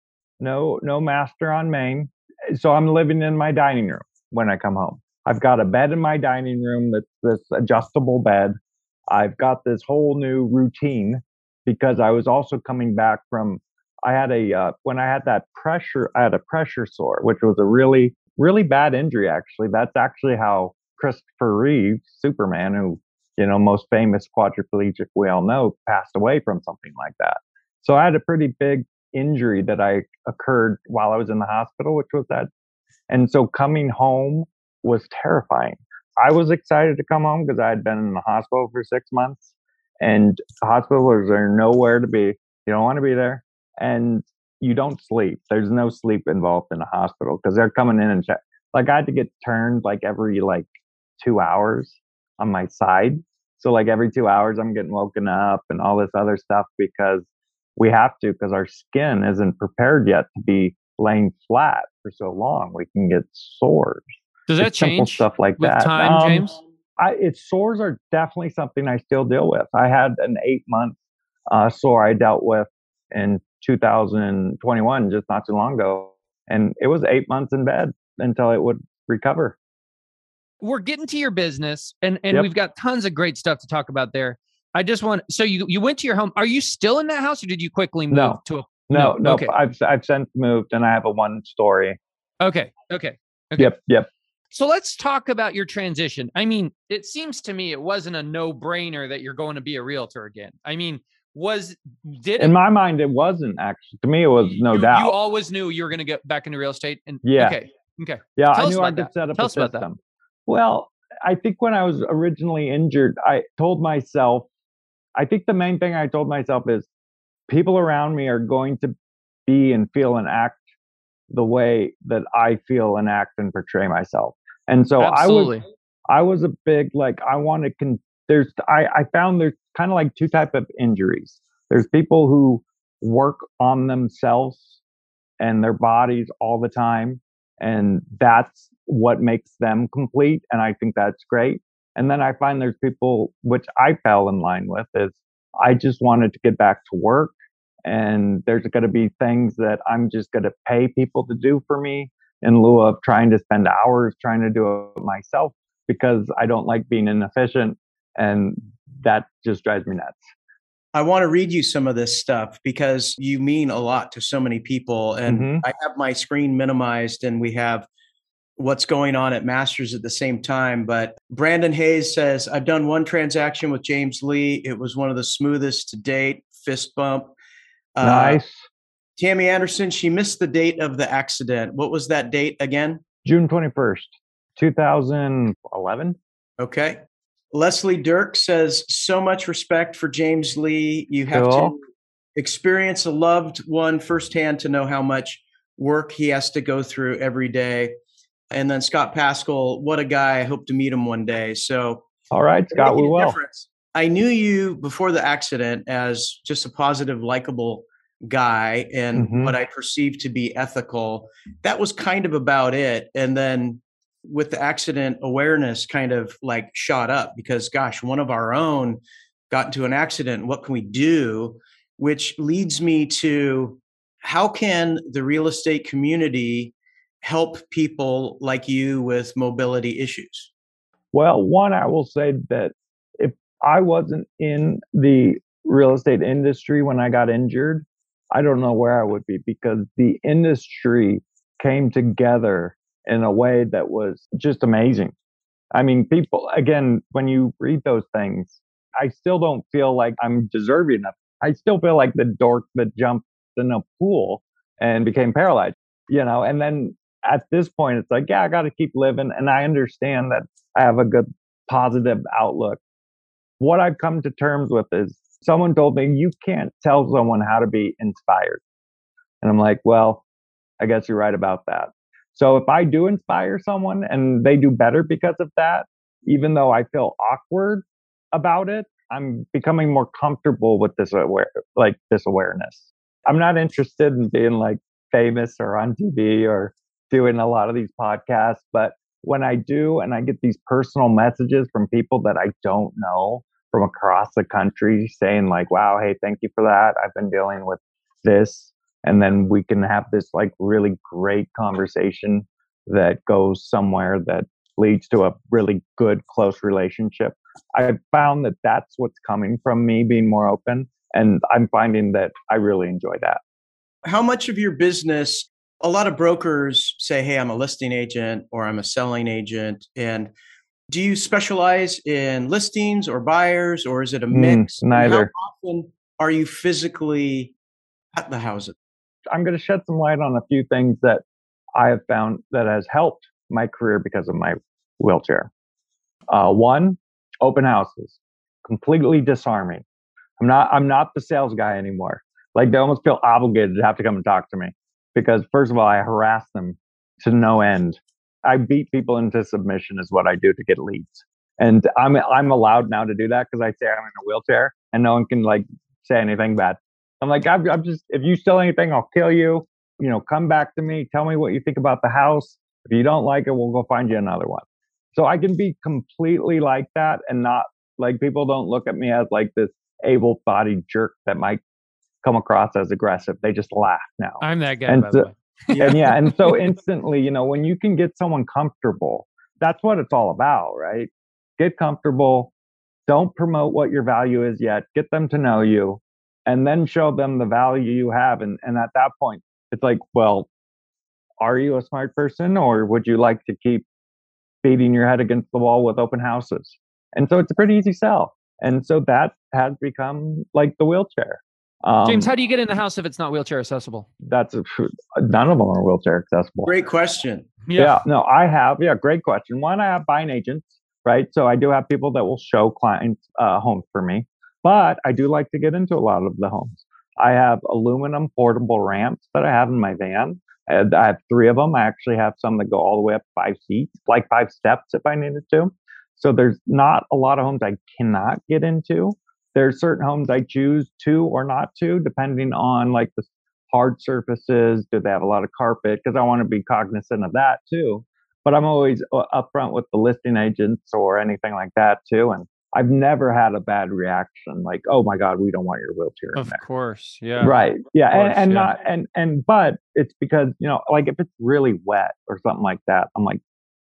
no no master on main so i'm living in my dining room when i come home I've got a bed in my dining room that's this adjustable bed. I've got this whole new routine because I was also coming back from I had a uh, when I had that pressure I had a pressure sore, which was a really really bad injury actually. That's actually how Christopher Reeve, Superman, who you know most famous quadriplegic we all know, passed away from something like that. So I had a pretty big injury that I occurred while I was in the hospital, which was that. And so coming home was terrifying. I was excited to come home because I had been in the hospital for six months, and hospitals are nowhere to be. You don't want to be there, and you don't sleep. There's no sleep involved in a hospital because they're coming in and check. Like I had to get turned like every like two hours on my side. So like every two hours, I'm getting woken up and all this other stuff because we have to because our skin isn't prepared yet to be laying flat for so long. We can get sores. Does that change stuff like with that? Time, um, James. I, it sores are definitely something I still deal with. I had an eight month uh, sore I dealt with in 2021, just not too long ago, and it was eight months in bed until it would recover. We're getting to your business, and and yep. we've got tons of great stuff to talk about there. I just want so you you went to your home. Are you still in that house, or did you quickly move no. to a no, no, no. Okay. I've I've since moved, and I have a one story. Okay, okay, okay. Yep, yep. So let's talk about your transition. I mean, it seems to me it wasn't a no-brainer that you're going to be a realtor again. I mean, was did in it, my mind it wasn't actually. To me, it was no you, doubt. You always knew you were going to get back into real estate. And yeah, okay, Okay. Yeah, Tell I knew I could that. set up Tell a us about that. system. Well, I think when I was originally injured, I told myself, I think the main thing I told myself is people around me are going to be and feel and act the way that I feel and act and portray myself. And so Absolutely. I was I was a big like I want to con- there's I I found there's kind of like two type of injuries. There's people who work on themselves and their bodies all the time and that's what makes them complete and I think that's great. And then I find there's people which I fell in line with is I just wanted to get back to work and there's going to be things that I'm just going to pay people to do for me in lieu of trying to spend hours trying to do it myself because I don't like being inefficient and that just drives me nuts. I want to read you some of this stuff because you mean a lot to so many people. And Mhm. I have my screen minimized and we have what's going on at Masters at the same time. But Brandon Hayes says, I've done one transaction with James Lee. It was one of the smoothest to date, fist bump. Uh, nice. Tammy Anderson, she missed the date of the accident. What was that date again? June 21st, 2011. Okay. Leslie Dirk says, so much respect for James Lee. You have to experience a loved one firsthand to know how much work he has to go through every day. And then Scott Pascal, what a guy. I hope to meet him one day. So, All right, Scott, we will. difference. I knew you before the accident as just a positive, likable guy and Mhm. what I perceived to be ethical. That was kind of about it. And then with the accident, awareness kind of like shot up because, gosh, one of our own got into an accident. What can we do? Which leads me to how can the real estate community help people like you with mobility issues? Well, one, I will say that if I wasn't in the real estate industry when I got injured, I don't know where I would be because the industry came together in a way that was just amazing. I mean, people, again, when you read those things, I still don't feel like I'm deserving enough. I still feel like the dork that jumped in a pool and became paralyzed, you know, and then at this point, it's like, yeah, I got to keep living. And I understand that I have a good positive outlook. What I've come to terms with is someone told me, you can't tell someone how to be inspired. And I'm like, well, I guess you're right about that. So if I do inspire someone and they do better because of that, even though I feel awkward about it, I'm becoming more comfortable with this aware, like this awareness. I'm not interested in being like famous or on TV or doing a lot of these podcasts, but when I do and I get these personal messages from people that I don't know from across the country saying like, wow, hey, thank you for that. I've been dealing with this. And then we can have this like really great conversation that goes somewhere that leads to a really good, close relationship. I found that that's what's coming from me being more open. And I'm finding that I really enjoy that. How much of your business, a lot of brokers say, hey, I'm a listing agent or I'm a selling agent. And do you specialize in listings or buyers or is it a Mm, mix? And neither. How often are you physically at the houses? I'm going to shed some light on a few things that I have found that has helped my career because of my wheelchair. Uh, one, open houses, completely disarming. I'm not. I'm not the sales guy anymore. Like they almost feel obligated to have to come and talk to me because first of all, I harass them to no end. I beat people into submission is what I do to get leads, and I'm I'm allowed now to do that because I say I'm in a wheelchair and no one can like say anything bad. I'm like, I'm, I'm just, if you sell anything, I'll kill you. You know, come back to me. Tell me what you think about the house. If you don't like it, we'll go find you another one. So I can be completely like that and not like people don't look at me as like this able bodied jerk that might come across as aggressive. They just laugh now. I'm that guy, And by the so- way. And yeah, and so instantly, you know, when you can get someone comfortable, that's what it's all about, right? Get comfortable. Don't promote what your value is yet. Get them to know you and then show them the value you have. And, and at that point, it's like, well, are you a smart person or would you like to keep beating your head against the wall with open houses? And so it's a pretty easy sell. And so that has become like the wheelchair. Um, James, how do you get in the house if it's not wheelchair accessible? that's a, none of them are wheelchair accessible. Great question. Yeah. yeah. No, I have. Yeah, great question. One, I have buying agents, right? So I do have people that will show clients uh, homes for me, but I do like to get into a lot of the homes. I have aluminum portable ramps that I have in my van. I have three of them. I actually have some that go all the way up five seats, like five steps if I needed to. So there's not a lot of homes I cannot get into. There's certain homes I choose to or not to, depending on like the hard surfaces. Do they have a lot of carpet? Because I want to be cognizant of that too. But I'm always uh, upfront with the listing agents or anything like that too. And I've never had a bad reaction like, oh my God, we don't want your wheelchair. Of course. Yeah. Right. Yeah. Course, and, and yeah. not, and, and, but it's because, you know, like if it's really wet or something like that, I'm like,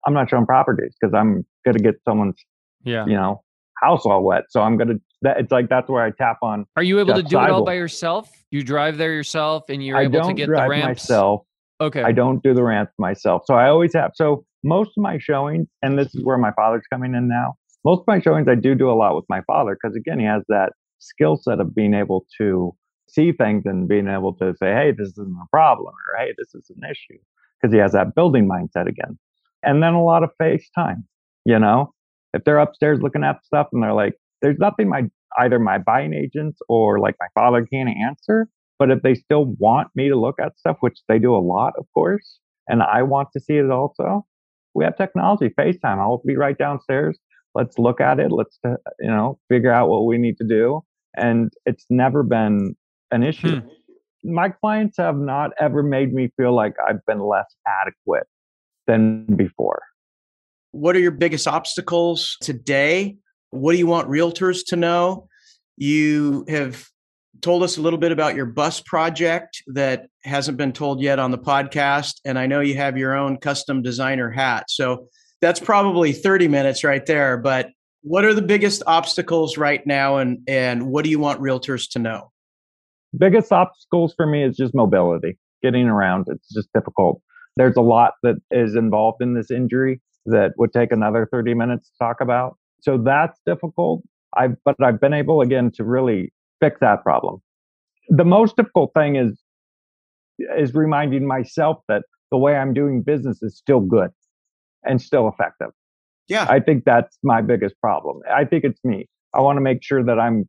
I'm not showing properties because I'm going to get someone's, yeah, you know, house all wet. So I'm going to, that, it's like, that's where I tap on. Are you able to do it all by yourself? You drive there yourself and you're I able to get the ramps? myself. Okay. I don't do the ramps myself. So I always have, so most of my showings, and this is where my father's coming in now most of my showings I do do a lot with my father because again he has that skill set of being able to see things and being able to say, hey, this isn't a problem or hey, this is an issue because he has that building mindset again. And then a lot of FaceTime, you know, if they're upstairs looking at stuff and they're like, there's nothing my either my buying agents or like my father can't answer. But if they still want me to look at stuff, which they do a lot, of course, and I want to see it also, we have technology, FaceTime. I'll be right downstairs let's look at it let's uh, you know figure out what we need to do and it's never been an issue hmm. my clients have not ever made me feel like i've been less adequate than before what are your biggest obstacles today what do you want realtors to know you have told us a little bit about your bus project that hasn't been told yet on the podcast and i know you have your own custom designer hat so that's probably 30 minutes right there. But what are the biggest obstacles right now and and what do you want realtors to know? Biggest obstacles for me is just mobility, getting around. It's just difficult. There's a lot that is involved in this injury that would take another 30 minutes to talk about. So that's difficult. I've but I've been able again to really fix that problem. The most difficult thing is is reminding myself that the way I'm doing business is still good and still effective. Yeah. I think that's my biggest problem. I think it's me. I want to make sure that I'm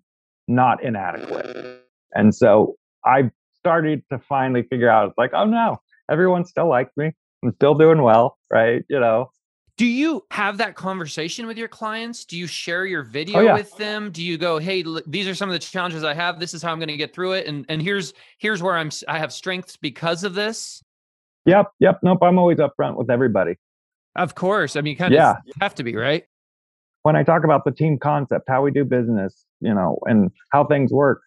not inadequate. And so I've started to finally figure out it's like, oh no, everyone still likes me. I'm still doing well, right? You know. Do you have that conversation with your clients? Do you share your video oh, yeah. with them? Do you go, "Hey, look, these are some of the challenges I have. This is how I'm going to get through it and and here's here's where I'm I have strengths because of this?" Yep, yep. Nope, I'm always upfront with everybody. Of course. I mean, kind of have to be, right? When I talk about the team concept, how we do business, you know, and how things work,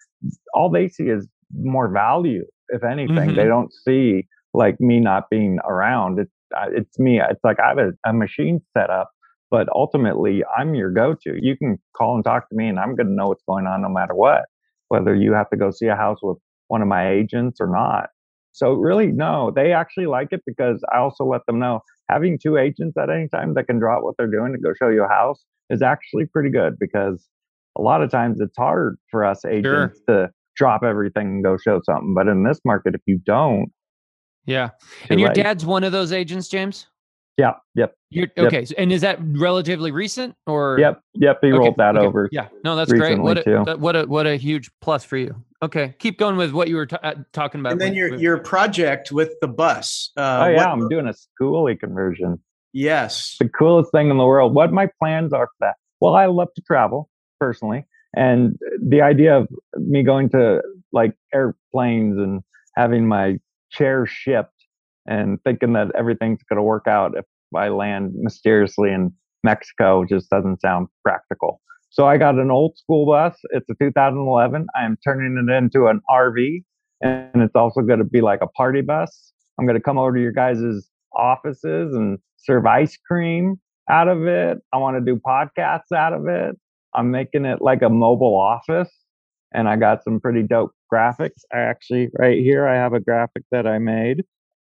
all they see is more value, if anything. Mm-hmm. They don't see like me not being around. It's, it's me. It's like I have a, a machine set up, but ultimately I'm your go to. You can call and talk to me, and I'm going to know what's going on no matter what, whether you have to go see a house with one of my agents or not. So really, no, they actually like it because I also let them know having two agents at any time that can drop what they're doing to go show you a house is actually pretty good because a lot of times it's hard for us agents sure. to drop everything and go show something. But in this market, if you don't, yeah. And your late. dad's one of those agents, James? Yeah. Yep. You're, okay. Yep. And is that relatively recent or? Yep. Yep. He okay, rolled that okay. over. Yeah. No, that's great. What a, what a, what a huge plus for you. Okay. Keep going with what you were t- uh, talking about. And then with, your, with... your project with the bus. Uh, oh yeah. What... I'm doing a skoolie conversion. Yes. The coolest thing in the world. What my plans are for that. Well, I love to travel personally. And the idea of me going to like airplanes and having my chair shipped and thinking that everything's going to work out if I land mysteriously in Mexico just doesn't sound practical. So I got an old school bus. It's a 2011. I am turning it into an RV, and it's also going to be like a party bus. I'm going to come over to your guys' offices and serve ice cream out of it. I want to do podcasts out of it. I'm making it like a mobile office, and I got some pretty dope graphics. I actually, right here, I have a graphic that I made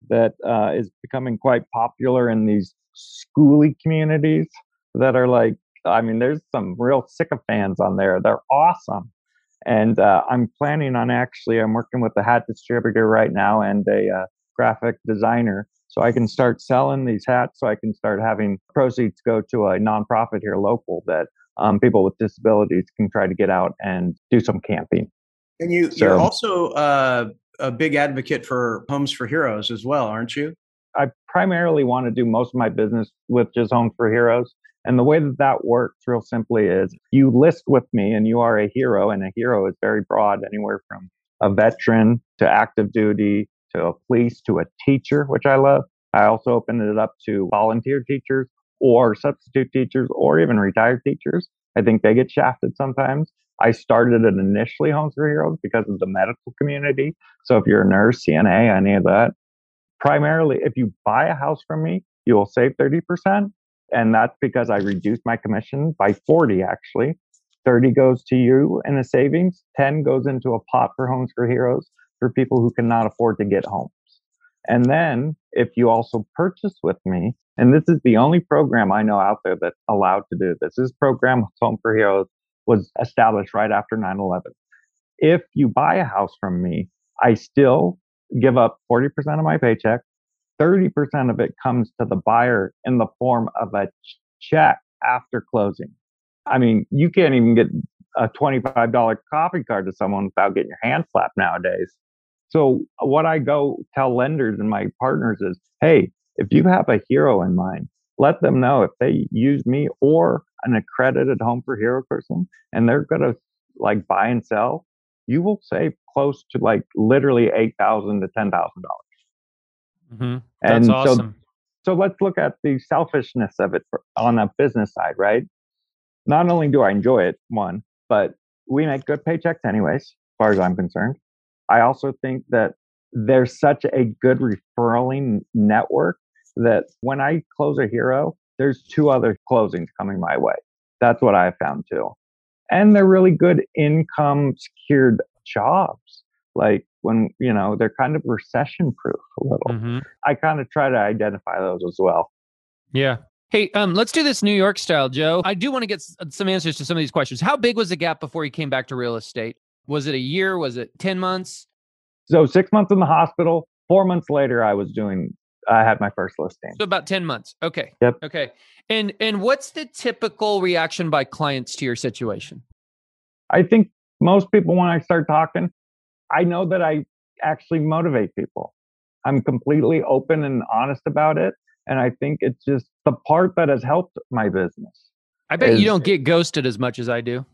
that uh, is becoming quite popular in these skoolie communities that are like, I mean, there's some real sycophants on there. They're awesome. And uh, I'm planning on actually, I'm working with a hat distributor right now and a uh, graphic designer so I can start selling these hats so I can start having proceeds go to a nonprofit here local that um, people with disabilities can try to get out and do some camping. And you, so, you're also uh, a big advocate for Homes for Heroes as well, aren't you? I primarily want to do most of my business with just Homes for Heroes. And the way that that works, real simply, is you list with me and you are a hero, and a hero is very broad, anywhere from a veteran to active duty to a police to a teacher, which I love. I also opened it up to volunteer teachers or substitute teachers or even retired teachers. I think they get shafted sometimes. I started it initially Homes for Heroes because of the medical community. So if you're a nurse, CNA, any of that, primarily if you buy a house from me, you will save 30%. And that's because I reduced my commission by 40 actually. 30 goes to you in the savings, 10 goes into a pot for Homes for Heroes for people who cannot afford to get homes. And then if you also purchase with me, and this is the only program I know out there that's allowed to do this. This program, Home for Heroes, was established right after 9 11. If you buy a house from me, I still give up 40% of my paycheck. 30% of it comes to the buyer in the form of a check after closing. I mean, you can't even get a $25 coffee card to someone without getting your hand slapped nowadays. So, what I go tell lenders and my partners is hey, if you have a hero in mind, let them know if they use me or an accredited home for hero person and they're going to like buy and sell, you will save close to like literally eight thousand to ten thousand dollars. Mm-hmm. That's and awesome. So, so let's look at the selfishness of it for, on the business side, right? Not only do I enjoy it, one, but we make good paychecks anyways, as far as I'm concerned. I also think that there's such a good referraling network that when I close a hero, there's two other closings coming my way. That's what I found too. And they're really good income secured jobs. Like when, you know, they're kind of recession proof a little. Mm-hmm. I kind of try to identify those as well. Yeah. Hey, um, let's do this New York style, Joe. I do want to get some answers to some of these questions. How big was the gap before you came back to real estate? Was it a year? Was it 10 months? So six months in the hospital. Four months later, I was doing I had my first listing. So about 10 months. Okay. Yep. Okay. And and what's the typical reaction by clients to your situation? I think most people when I start talking, I know that I actually motivate people. I'm completely open and honest about it. And I think it's just the part that has helped my business. I bet is, you don't get ghosted as much as I do.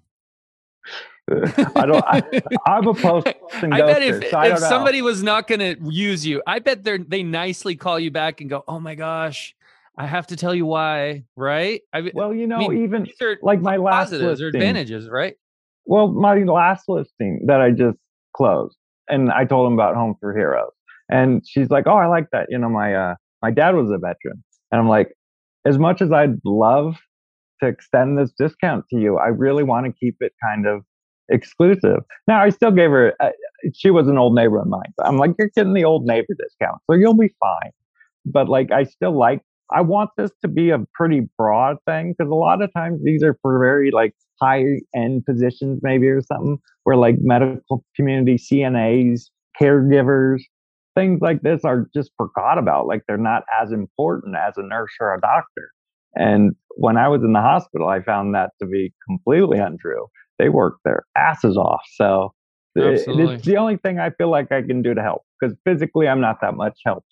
I don't. I, I'm opposed. I bet if, so if somebody was not going to use you, I bet they they nicely call you back and go, "Oh my gosh, I have to tell you why." Right? I, well, you know, I mean, even like my last positives listing, or advantages, right? Well, my last listing that I just closed, and I told him about Home for Heroes, and she's like, "Oh, I like that." You know, my uh, my dad was a veteran, and I'm like, as much as I'd love to extend this discount to you, I really want to keep it kind of exclusive. Now, I still gave her, uh, she was an old neighbor of mine. I'm like, you're getting the old neighbor discount, so you'll be fine. But like, I still like, I want this to be a pretty broad thing because a lot of times these are for very like high end positions, maybe or something, where like medical community, CNAs, caregivers, things like this are just forgot about. Like they're not as important as a nurse or a doctor. And when I was in the hospital, I found that to be completely untrue they work their asses off. So Absolutely. it's the only thing I feel like I can do to help because physically I'm not that much help.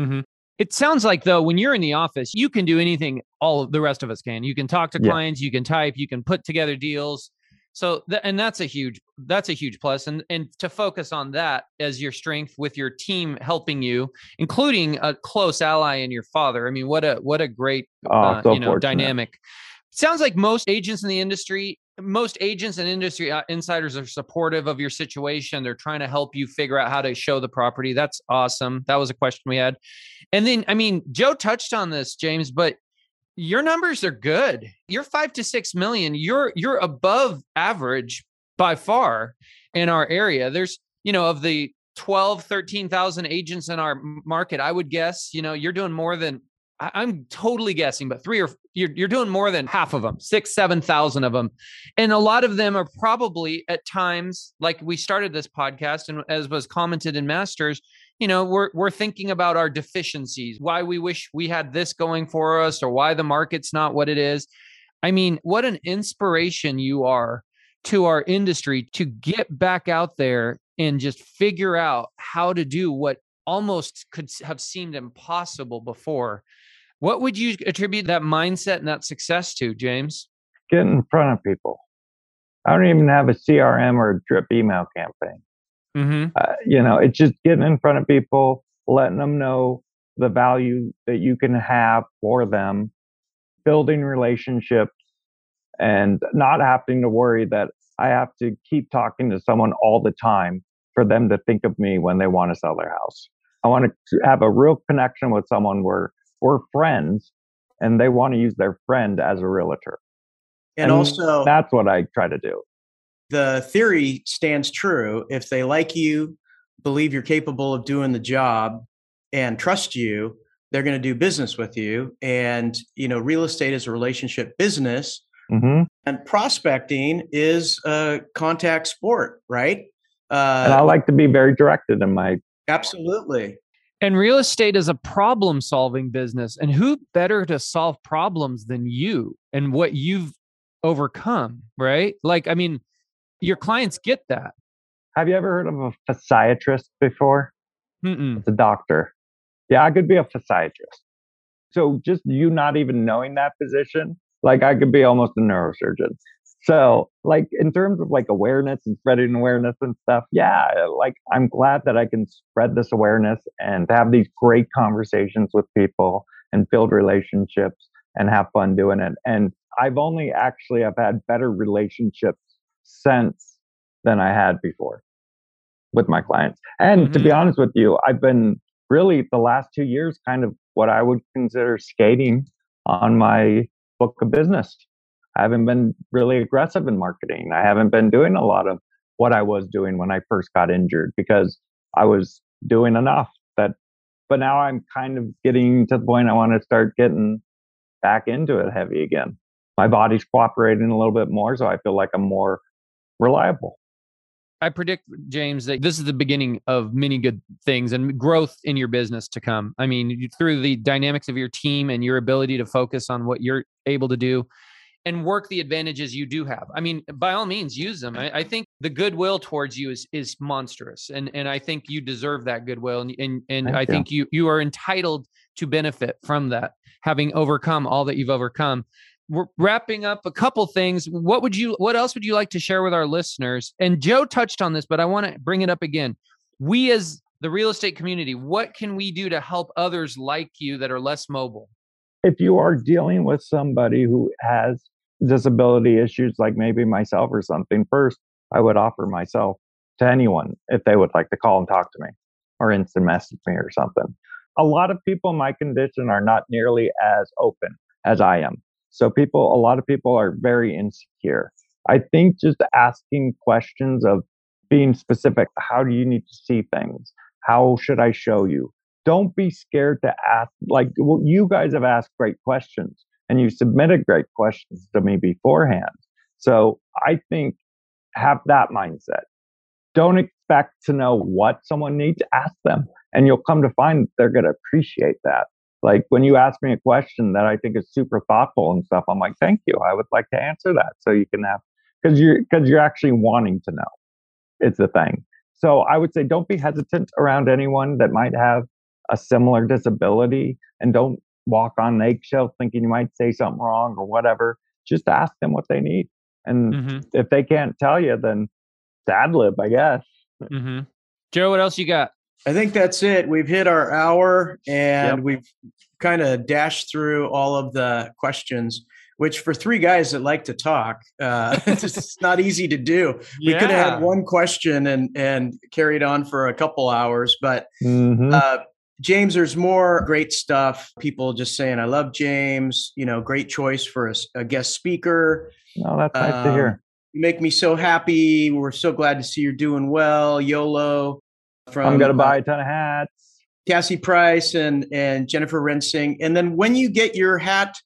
Mm-hmm. It sounds like though, when you're in the office, you can do anything all the rest of us can. You can talk to yeah. clients, you can type, you can put together deals. So, th- and that's a huge, that's a huge plus. And and to focus on that as your strength with your team helping you, including a close ally in your father. I mean, what a what a great, oh, uh, so you know, dynamic. Sounds like most agents in the industry most agents and industry uh, insiders are supportive of your situation. They're trying to help you figure out how to show the property. That's awesome. That was a question we had. And then, I mean, Joe touched on this, James, but your numbers are good. You're five to six million. You're you're above average by far in our area. There's, you know, of the 12, 13,000 agents in our market, I would guess, you know, you're doing more than I, am totally guessing, but three or you're, you're doing more than half of them, six, 7,000 of them. And a lot of them are probably at times, like we started this podcast and as was commented in Masters, you know, we're, we're thinking about our deficiencies, why we wish we had this going for us or why the market's not what it is. I mean, what an inspiration you are to our industry to get back out there and just figure out how to do what almost could have seemed impossible before. What would you attribute that mindset and that success to, James? Get in front of people. I don't even have a CRM or a drip email campaign. Mm-hmm. Uh, you know, it's just getting in front of people, letting them know the value that you can have for them, building relationships, and not having to worry that I have to keep talking to someone all the time for them to think of me when they want to sell their house. I want to have a real connection with someone where we're friends and they want to use their friend as a realtor. And, and also, that's what I try to do. The theory stands true. If they like you, believe you're capable of doing the job, and trust you, they're going to do business with you. And, you know, real estate is a relationship business. Mm-hmm. And prospecting is a contact sport, right? Uh, and I like to be very directed in my. Absolutely. And real estate is a problem solving business. And who better to solve problems than you and what you've overcome, right? Like, I mean, your clients get that. Have you ever heard of a physiatrist before? Mm-mm. It's a doctor. Yeah, I could be a physiatrist. So just you not even knowing that position, like I could be almost a neurosurgeon. So, like in terms of like awareness and spreading awareness and stuff, yeah, like I'm glad that I can spread this awareness and have these great conversations with people and build relationships and have fun doing it. And I've only actually I've had better relationships since than I had before with my clients. And mm-hmm. to be mm-hmm. honest with you, I've been really the last two years kind of what I would consider skating on my book of business. I haven't been really aggressive in marketing. I haven't been doing a lot of what I was doing when I first got injured because I was doing enough that but now I'm kind of getting to the point I want to start getting back into it heavy again. My body's cooperating a little bit more, so I feel like I'm more reliable. I predict, James, that this is the beginning of many good things and growth in your business to come. I mean, through the dynamics of your team and your ability to focus on what you're able to do, and work the advantages you do have. I mean, by all means, use them. I, I, think the goodwill towards you is is monstrous, and and I think you deserve that goodwill, and and, and I you. think you you are entitled to benefit from that, having overcome all that you've overcome. We're wrapping up a couple things. What would you? What else would you like to share with our listeners? And Joe touched on this, but I want to bring it up again. We as the real estate community, what can we do to help others like you that are less mobile? if you are dealing with somebody who has disability issues, like maybe myself or something, first, I would offer myself to anyone if they would like to call and talk to me or instant message me or something. A lot of people in my condition are not nearly as open as I am. So people, a lot of people are very insecure. I think just asking questions of being specific, how do you need to see things? How should I show you? don't be scared to ask. Like well, you guys have asked great questions and you submitted great questions to me beforehand. So I think have that mindset. Don't expect to know what someone needs. Ask them, and you'll come to find they're going to appreciate that. Like when you ask me a question that I think is super thoughtful and stuff, I'm like, thank you. I would like to answer that so you can have because you're because you're actually wanting to know. It's the thing. So I would say don't be hesitant around anyone that might have a similar disability and don't walk on eggshells thinking you might say something wrong or whatever. Just ask them what they need. And mm-hmm. if they can't tell you, then sad lib, I guess. Mm-hmm. Joe, what else you got? I think that's it. We've hit our hour and yep. we've kind of dashed through all of the questions which for three guys that like to talk, uh, it's not easy to do. Yeah. We could have had one question and and carried on for a couple hours, but mm-hmm. uh, James, there's more great stuff. People just saying, I love James, you know, great choice for a, a guest speaker. No, that's nice um, to hear. Um, you make me so happy. We're so glad to see you're doing well. YOLO from I'm gonna buy a ton of hats. Cassie Price and and Jennifer Rensing. And then when you get your hat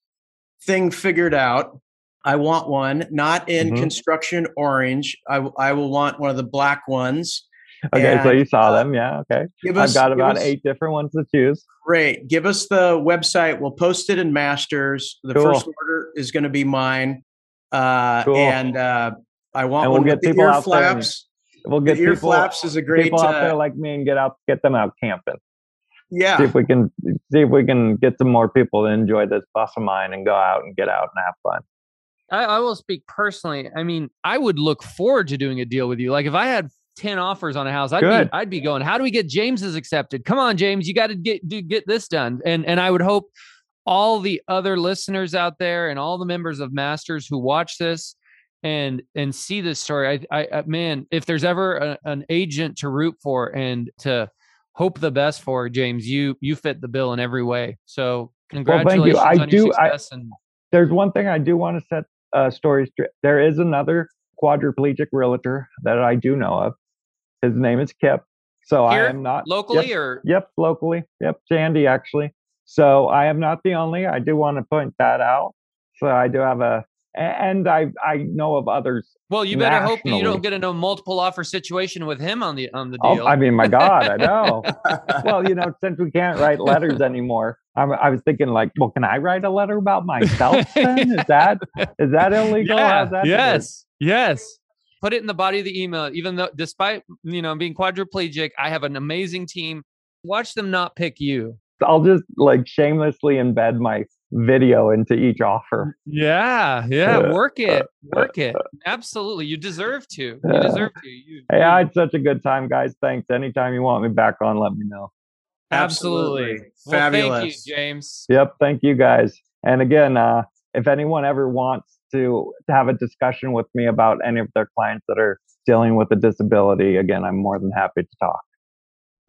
thing figured out, I want one not in Mhm. construction orange. I w- I will want one of the black ones. Okay, so you saw uh, them, yeah. Okay, Give I've us got about us- eight different ones to choose. Great. Give us the website. We'll post it in Masters. The Cool. first order is going to be mine. Uh, Cool. And uh, I want And we'll one with the ear flaps. We'll The get ear people, flaps is a great. people out there Uh, like me and get out, get them out camping. Yeah. See yeah. if we can see if we can get some more people to enjoy this bus of mine and go out and get out and have fun. I, I will speak personally. I mean, I would look forward to doing a deal with you. Like if I had 10 offers on a house, I'd Good. be I'd be going, how do we get James's accepted? Come on, James, you got to get do, get this done. And and I would hope all the other listeners out there and all the members of Masters who watch this and and see this story. I, I, I man, if there's ever a, an agent to root for and to hope the best for, James, you you fit the bill in every way. So thank you. congratulations I on your do- I- success and There's one thing I do want to set uh, story straight. There is another quadriplegic realtor that I do know of. His name is Kip. So Here? I am not locally Yep, or Yep, locally. Yep, Sandy actually. So I am not the only. I do want to point that out. So I do have a- and I I know of others. Well, you better hope you don't get into a multiple offer situation with him on the on the Oh, deal. I mean, my God, I know. well, you know, since we can't write letters anymore, I'm, I was thinking like, well, can I write a letter about myself? Then is that is that illegal? How's that yes, yes. Put it in the body of the email. Even though, despite you know being quadriplegic, I have an amazing team. Watch them not pick you. I'll just like shamelessly embed my video into each offer. Yeah, yeah. Uh, Work it, work it. Absolutely, you deserve to. You Uh, deserve to. You, Hey, you- I had such a good time, guys. Thanks. Anytime you want me back on, let me know. absolutely. Well, Fabulous. thank you, James. Yep. Thank you guys. And again, uh, if anyone ever wants to, to have a discussion with me about any of their clients that are dealing with a disability, again, I'm more than happy to talk.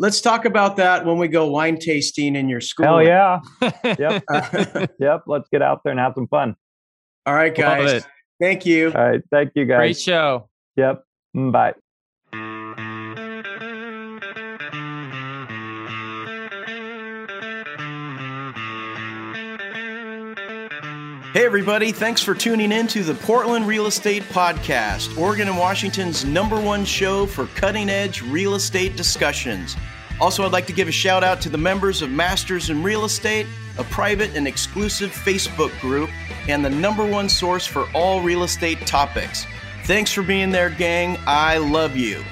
Let's talk about that when we go wine tasting in your school. Hell yeah. Yep. Yep. Let's get out there and have some fun. All right, Love guys. it. Thank you. All right. Thank you guys. Great show. Yep. Mm, Bye. Hey, everybody. Thanks for tuning in to the Portland Real Estate Podcast, Oregon and Washington's number one show for cutting edge real estate discussions. Also, I'd like to give a shout out to the members of Masters in Real Estate, a private and exclusive Facebook group, and the number one source for all real estate topics. Thanks for being there, gang. I love you.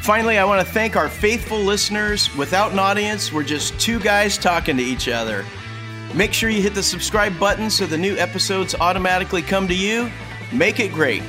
Finally, I want to thank our faithful listeners. Without an audience, we're just two guys talking to each other. Make sure you hit the subscribe button so the new episodes automatically come to you. Make it great.